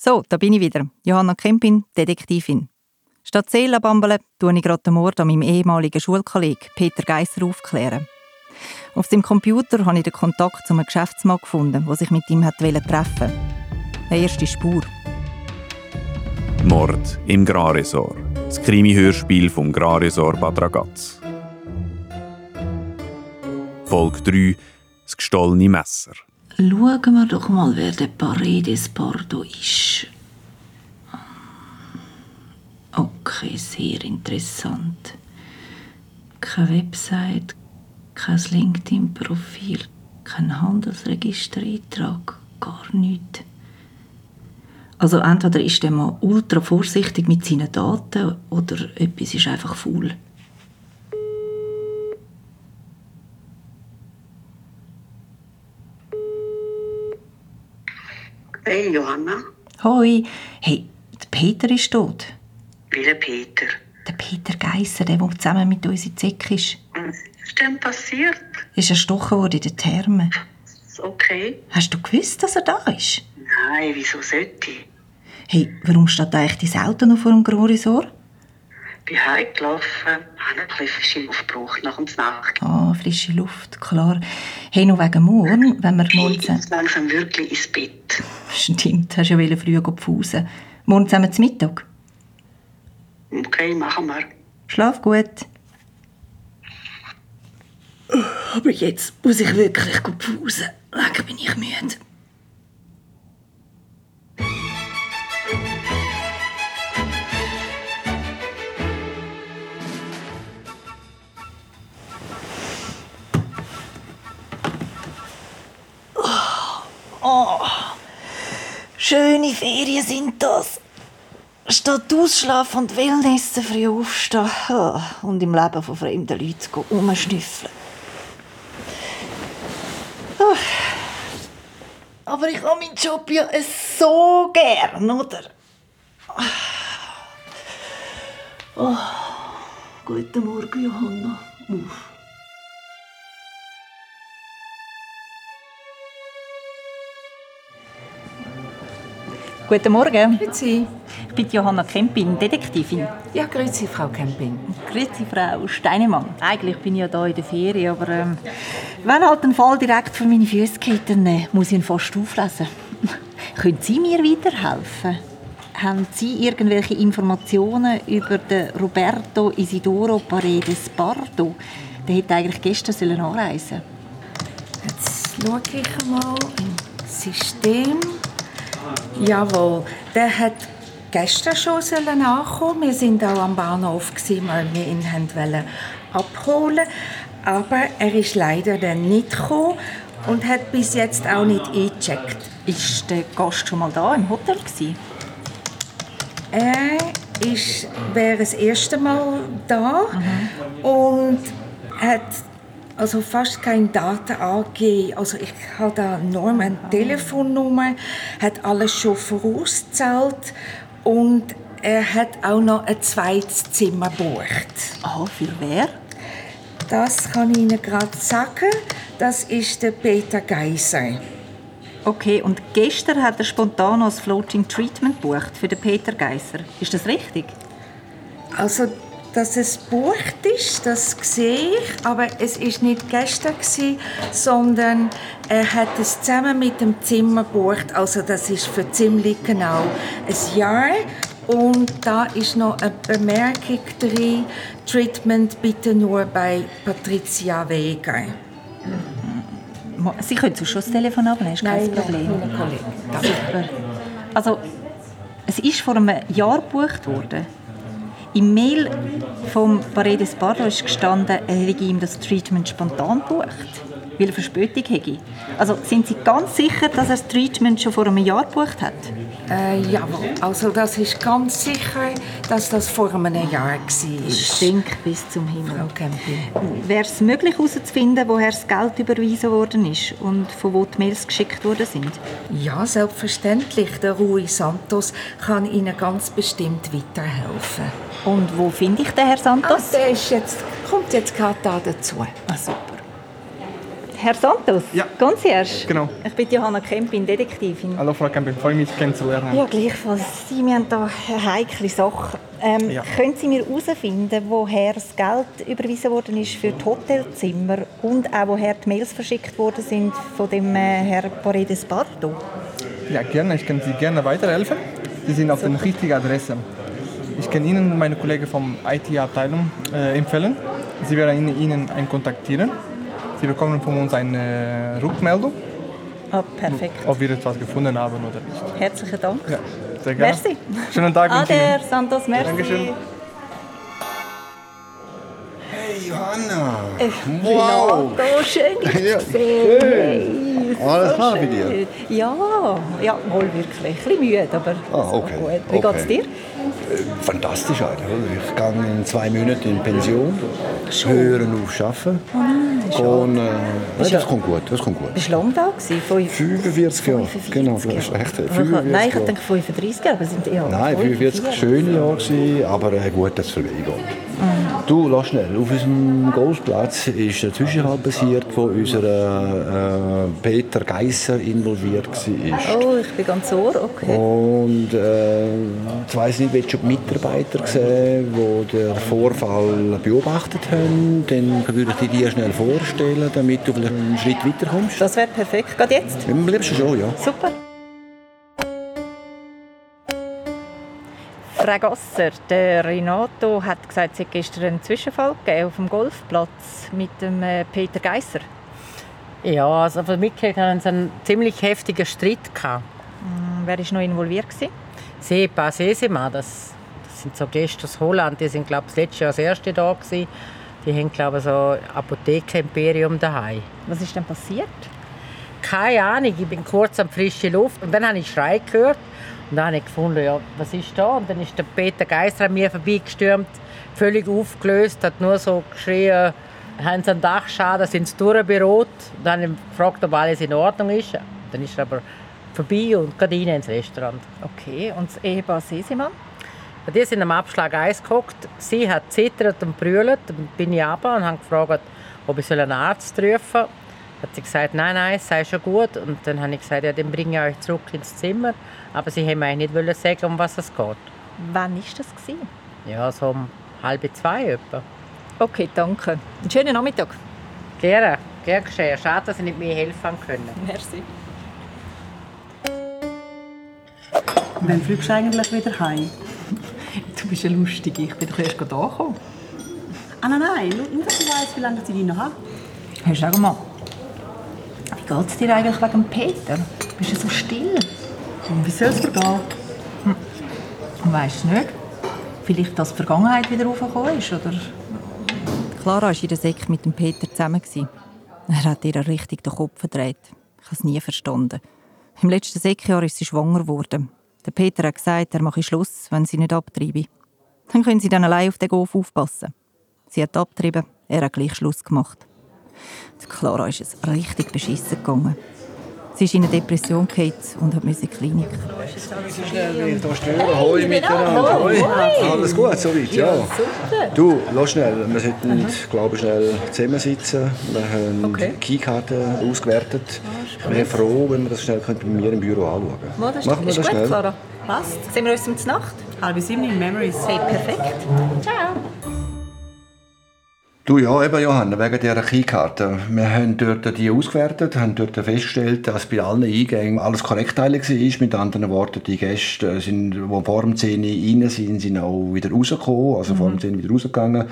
So, da bin ich wieder. Johanna Kempin, Detektivin. Statt Seelenbambeln tue ich gerade den Mord an meinem ehemaligen Schulkollegen Peter Geisser aufklären. Auf seinem Computer habe ich den Kontakt zu einem Geschäftsmann gefunden, der sich mit ihm treffen wollte. Eine erste Spur. Mord im Graresor. Das Krimi-Hörspiel vom Graresor Bad Ragaz. Folge 3. Das gestohlene Messer. Schauen wir doch mal, wer der Paredes Pardo ist. Okay, sehr interessant. Keine Website, kein LinkedIn-Profil, kein Handelsregistereintrag, gar nichts. Also entweder ist der mal ultra vorsichtig mit seinen Daten oder etwas ist einfach faul. Hey Johanna, Hoi, hey, der Peter ist tot. welcher Peter? Der Peter Geisser, der, der zusammen mit uns in Zeck ist. Was ist denn passiert? Ist erstochen worden in den Thermen. Okay. Hast du gewusst, dass er da ist? Nein, wieso sollte ich? Hey, warum steht eigentlich dein Auto noch vor dem Grorisor? Bin heimgelaufen, habe ein bisschen frische Luft gebraucht nach dem Snack. Ah, frische Luft, klar. Hey, noch wegen morgen, wenn wir morgen... Ich muss langsam wirklich ins Bett. Stimmt, hast ja früher gepfusen. Morgen zusammen zum Mittag. Okay, machen wir. Schlaf gut. Aber jetzt muss ich wirklich gut pfusen. Lange bin ich müde. Oh, schöne Ferien sind das. Statt ausschlafen und Wellnessen früh aufstehen und im Leben von fremden Leuten umschnüffeln. Oh. Aber ich habe meinen Job ja so gern, oder? Oh. Guten Morgen, Johanna. Uff. Guten Morgen. Grüezi. Ich bin Johanna Kempin, Detektivin. Ja, grüezi, Frau Camping. Grüezi, Frau Steinemann. Eigentlich bin ich ja hier in der Ferien, aber ähm, wenn halt ein Fall direkt vor meine Füße geht, dann äh, muss ich ihn fast auflesen. Können Sie mir weiterhelfen? Haben Sie irgendwelche Informationen über den Roberto Isidoro Paredes Pardo? Der hätte eigentlich gestern sollen anreisen Jetzt schaue ich mal im System. Jawohl, der hat gestern schon sollen ankommen. Wir sind auch am Bahnhof, gewesen, weil wir ihn wollen abholen Aber er ist leider dann nicht gekommen und hat bis jetzt auch nicht eingecheckt. Ist der Gast schon mal da im Hotel gewesen? Er ist, wäre das erste Mal da und hat also fast keine Daten angegeben. Also ich habe da nur eine Telefonnummer, hat alles schon vorausgezahlt und er hat auch noch ein zweites Zimmer gebucht. Ah, für wer? Das kann ich Ihnen gerade sagen. Das ist der Peter Geiser. Okay, und gestern hat er spontan als Floating Treatment gebucht für den Peter Geisser. Ist das richtig? Also, dass es bucht ist, das sehe ich, aber es ist nicht gestern gewesen, sondern er hat es zusammen mit dem Zimmer gebucht. Also das ist für ziemlich genau ein Jahr. Und da ist noch eine Bemerkung drin: Treatment bitte nur bei Patricia Weger. Sie können schon das Telefon abnehmen, ist kein Problem. meine Kollegin. Super. Also, es ist vor einem Jahr gebucht worden. Im Mail vom Paredes Bardo ist gestanden, er hätte ihm das Treatment spontan gebucht, weil er Verspätung hätte. Also sind Sie ganz sicher, dass er das Treatment schon vor einem Jahr gebucht hat? Äh, jawohl, also das ist ganz sicher, dass das vor einem Jahr war. Stink bis zum Himmel. Frau Camping. Wäre es möglich herauszufinden, woher das Geld überwiesen worden ist und von wo die Mails geschickt worden sind? Ja, selbstverständlich. Der Rui Santos kann Ihnen ganz bestimmt weiterhelfen. Und wo finde ich den Herr Ah, Santos? der ist jetzt, kommt jetzt gerade da dazu. Ah, super. Herr Santos? Ja. Concierge? Genau. Ich bin Johanna Kempin, Detektivin. Hallo Frau Campbell, freue mich kennenzulernen. Ja, gleichfalls. Sie wir haben hier eine heikle Sache. Ähm, Ja. Können Sie mir herausfinden, woher das Geld überwiesen worden ist für die Hotelzimmer und auch woher die Mails verschickt worden sind von dem äh, Herr Paredes Bardo? Ja, gerne, ich kann Sie gerne weiterhelfen. Sie sind auf der richtigen Adresse. Ich kann Ihnen und meine Kollegen vom IT-Abteilung äh, empfehlen. Sie werden Ihnen, Ihnen einen kontaktieren. Sie bekommen von uns eine Rückmeldung, Ah, perfekt. ob wir etwas gefunden haben oder nicht. Herzlichen Dank. Ja, sehr gerne. Merci. Schönen Tag ich Ihnen. Santos, merci. Dankeschön. Hey Johanna! Wow. Renato, schön dich Ja, zu sehen. schön. Hey, Alles klar bei dir? Ja, ja, wohl wirklich. Ein bisschen müde, aber Ah, okay. gut. Wie geht's Okay. dir? Fantastisch eigentlich. Ich gehe in zwei Monaten in Pension, hören auf Arbeiten. Oh nein, Und, äh, ja, das kommt gut, das kommt gut. Bist du lange da gewesen? Fünf- 45 Jahre, 45 genau, das ist Jahre. echt, Aber ich- 45 Nein, ich denke 35 Jahre, aber es sind eher Nein, 45 schöne Jahre aber äh, gut, dass es vorbeigeht. Du, lass schnell. Auf unserem Golfplatz ist ein Zwischenfall passiert, wo unser äh, Peter Geisser involviert war. Oh, ich bin ganz ohr, okay. Und äh, ich weiss nicht, willst du die Mitarbeiter sehen, die den Vorfall beobachtet haben? Dann würde ich dir schnell vorstellen, damit du vielleicht einen Schritt weiterkommst. Das wäre perfekt. Geht jetzt? Am liebsten schon, ja. Super. Frau Gasser, der Renato hat gesagt, es hätte gestern einen Zwischenfall gegeben auf dem Golfplatz mit dem äh, Peter Geisser. Ja, also von mitgekriegt haben sie einen ziemlich heftigen Streit gehabt. Hm, Wer war noch involviert? Gewesen? Sepa Sesema, das, das sind so Gäste aus Holland, die sind glaube ich das letzte Jahr das erste da gewesen. Die haben glaube ich so Apotheke-Imperium daheim. Was ist denn passiert? Keine Ahnung, ich bin kurz am frischen Luft und dann habe ich Schrei gehört und dann habe ich gefunden, ja, was ist da? Und dann ist der Peter Geister an mir vorbeigestürmt, völlig aufgelöst, hat nur so geschrien, haben sie einen Dachschaden, sind sie durchberot. Und dann habe ich gefragt, ob alles in Ordnung ist. Dann ist er aber vorbei und gerade rein ins Restaurant. Okay, und das Ehepaar Sesemann? Die sind am Abschlag Eis gehockt. Sie hat zittert und brüllt. Dann bin ich runter und habe gefragt, ob ich einen Arzt rufen soll. Hat sie gesagt, nein, nein, es sei schon gut. Und dann habe ich gesagt, ja, dann bringe ich euch zurück ins Zimmer. Aber sie haben eigentlich nicht wollen sagen, um was es geht. Wann war das? Gewesen? Ja, so um halb zwei etwa. Okay, danke. Einen schönen Nachmittag. Gerne, gerne geschehen. Schade, dass ich nicht mehr helfen können. Merci. Wann fliegst du eigentlich wieder heim? Du bist ja lustig. Ich bin doch erst gerade angekommen. Ah nein, nein, nur, dass ich weiss, wie lange ich dich noch habe. Hey, sag mal. Wie geht es dir eigentlich wegen Peter? Bist du so still? Und wie soll es dir gehen? Weißt du nicht? Vielleicht, dass die Vergangenheit wieder raufgekommen ist, oder? Clara war in der Säck mit dem Peter zusammen. Er hat ihr richtig den Kopf verdreht. Ich habe es nie verstanden. Im letzten Säckjahr ist sie schwanger geworden. Der Peter hat gesagt, er mache Schluss, wenn sie nicht abtreibe. Dann können sie dann allein auf den Golf aufpassen. Sie hat abgetrieben, er hat gleich Schluss gemacht. Der Clara ist es richtig beschissen gegangen. Sie ist in eine Depression gefallen und hat in die Klinik. Hoi miteinander. Hoi. Alles gut, soweit, ja. Du, lass schnell. Wir sollten, glaube ich, schnell zusammensitzen. Wir haben Okay. die Keykarten ausgewertet. Ich wäre froh, wenn wir das schnell bei mir im Büro anschauen könnten. Machen wir das schnell. Clara. Passt. Sehen wir uns um die Nacht? Halb sieben in Memories. Hey, perfekt. Ciao. Du, ja, eben Johanna, wegen dieser Keykarte. Wir haben dort die ausgewertet, haben dort festgestellt, dass bei allen Eingängen alles korrekt war. Mit anderen Worten, die Gäste, sind, die vor dem 10 Uhr rein sind, sind auch wieder rausgekommen, also vor dem 10 Uhr wieder rausgegangen.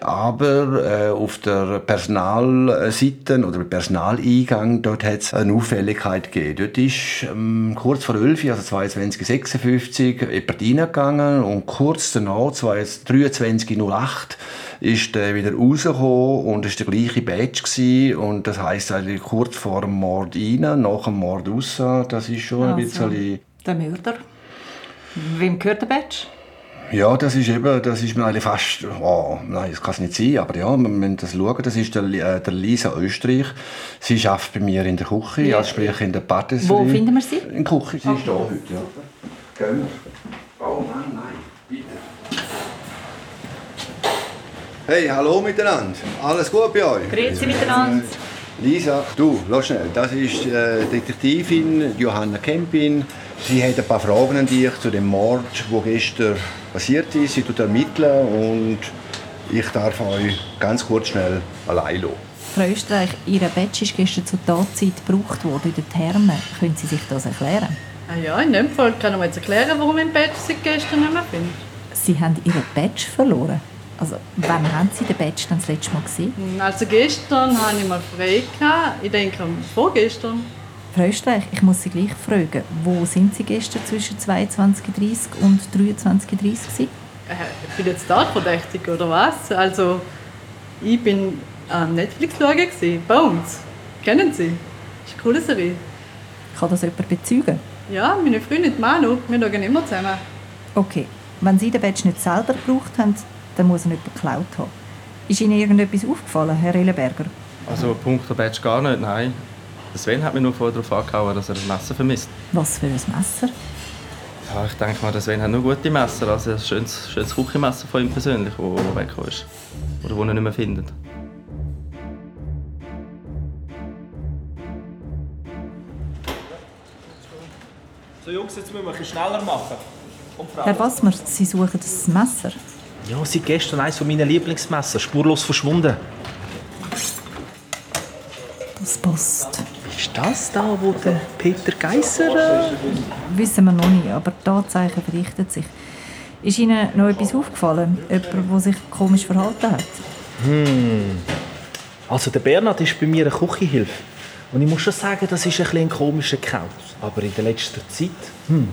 Aber äh, auf der Personalseite oder Personaleingang, dort hat es eine Auffälligkeit gegeben. Dort ist ähm, kurz vor 11, Uhr, also 22.56 jemand reingegangen und kurz danach, 23.08 ist der wieder rausgekommen und es war der gleiche Badge gewesen. und das heisst eigentlich kurz vor dem Mord rein, nach dem Mord raus. Das ist schon ein Also. bisschen... Der Mörder. Wem gehört der Badge? Ja, das ist eben, das ist mir eigentlich fast, oh, nein, das kann es nicht sein, aber ja, wir müssen das schauen. Das ist der, äh, der Lisa Österreich. Sie arbeitet bei mir in der Küche, also sprich in der Patisserie. Wo finden wir sie? In der Küche, sie ist da heute, ja. Gehen wir. Oh Mann, nein, bitte. Hey, hallo miteinander. Alles gut bei euch? Grüezi miteinander. Lisa, du, lass schnell. Das ist äh, Detektivin Johanna Kempin. Sie hat ein paar Fragen an dich zu dem Mord, der gestern passiert ist. Sie tut ermitteln und ich darf euch ganz kurz schnell allein lassen. Frau Österreich, Ihr Badge ist gestern zur Tatzeit gebraucht worden in den Thermen. Können Sie sich das erklären? Ah ja, in dem Fall kann ich mir jetzt erklären, warum ich im Badge seit gestern nicht mehr bin. Sie haben Ihren Badge verloren. Also, wann haben Sie den dann das letzte Mal gesehen? Also gestern hatte ich mal frei. Gehabt. Ich denke, vorgestern. Frau Österreich, ich muss Sie gleich fragen, wo sind Sie gestern zwischen 22.30 und 23.30 gewesen? Äh, ich bin jetzt Tatverdächtig, oder was? Also, ich bin am Netflix schauen, gewesen. Bones. Kennen Sie? Das ist eine coole Serie. Kann das jemand bezeugen? Ja, meine Freundin Manu, wir schauen immer zusammen. Okay, wenn Sie den Badge nicht selber gebraucht haben, dann muss er jemand geklaut haben. Ist Ihnen irgendetwas aufgefallen, Herr Ellenberger? Also Punkt Badge gar nicht, nein. Sven hat mich nur vorher darauf angehauen, dass er ein Messer vermisst. Was für ein Messer? Ja, ich denke mal, der Sven hat nur gute Messer. Also ein schönes, schönes Küchenmesser von ihm persönlich, das weggekommen ist. Oder das er nicht mehr findet. So Jungs, jetzt müssen wir ein schneller machen. Herr Wassmer, Sie suchen das Messer. Ja, seit gestern eines meiner Lieblingsmesser, spurlos verschwunden. Das passt. Ist das da, wo der Peter Geisser... Äh... Wissen wir noch nicht, aber die Anzeichen verrichten sich. Ist Ihnen noch etwas aufgefallen? Jemand, der sich komisch verhalten hat? Hm. Also der Bernhard ist bei mir eine Küchenhilfe. Und ich muss schon sagen, das ist ein, bisschen ein komischer Kerl. Aber in der letzten Zeit hm,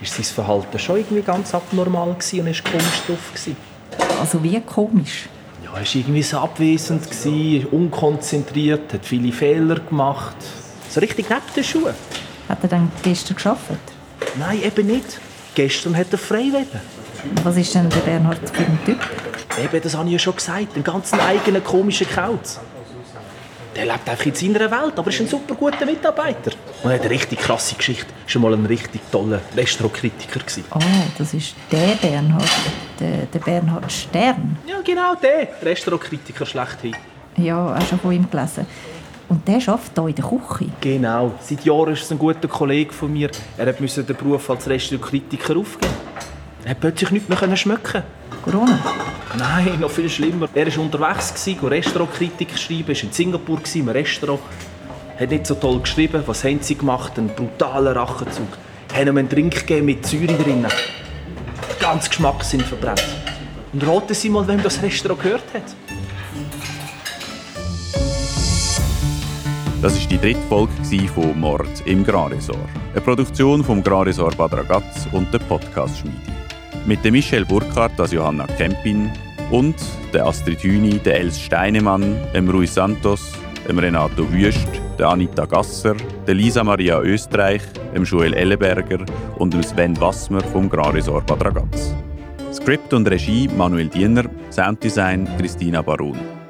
ist sein Verhalten schon irgendwie ganz abnormal und ist komisch drauf. Gewesen. Also wie komisch? Ja, er war irgendwie so abwesend, gewesen, unkonzentriert, hat viele Fehler gemacht. So richtig neben den Schuhen. Hat er dann gestern geschafft? Nein, eben nicht. Gestern hat er frei wollen. Was ist denn der Bernhard für ein Typ? Eben, das habe ich ja schon gesagt. Einen ganz eigenen komischen Kauz. Der lebt einfach in seiner Welt, aber ist ein super guter Mitarbeiter. Und hat eine richtig krasse Geschichte. Ist mal ein richtig toller Restaurantkritiker Oh, das ist der Bernhard, der, der Bernhard Stern. Ja, genau der Restaurantkritiker schlechthin. Ja, auch schon von ihm gelesen. Und der arbeitet hier in der Küche? Genau. Seit Jahren ist es ein guter Kollege von mir. Er musste den Beruf als Restaurantkritiker aufgeben. Er hat plötzlich nichts mehr schmecken. Corona? Nein, noch viel schlimmer. Er war unterwegs, Restaurantkritik schreiben, war in Singapur im Restaurant. Hat nicht so toll geschrieben. Was haben sie gemacht? Ein brutaler Rachenzug. Haben ihm einen Drink gegeben mit Säure drin. Ganz Geschmackssinn verbrannt. Und raten Sie mal, wem das Restaurant gehört hat. Das war die dritte Folge von Mord im Graresor. Eine Produktion vom Graresor Bad Ragaz und der Podcast-Schmiede. Mit der Michelle Burkhardt als Johanna Kempin und der Astrid Hüni, der Els Steinemann, dem Rui Santos, dem Renato Wüst, der Anita Gasser, der Lisa Maria Österreich, dem Joel Ellenberger und dem Sven Wassmer vom Graresor Bad Ragaz. Skript und Regie Manuel Diener, Sounddesign Christina Barun.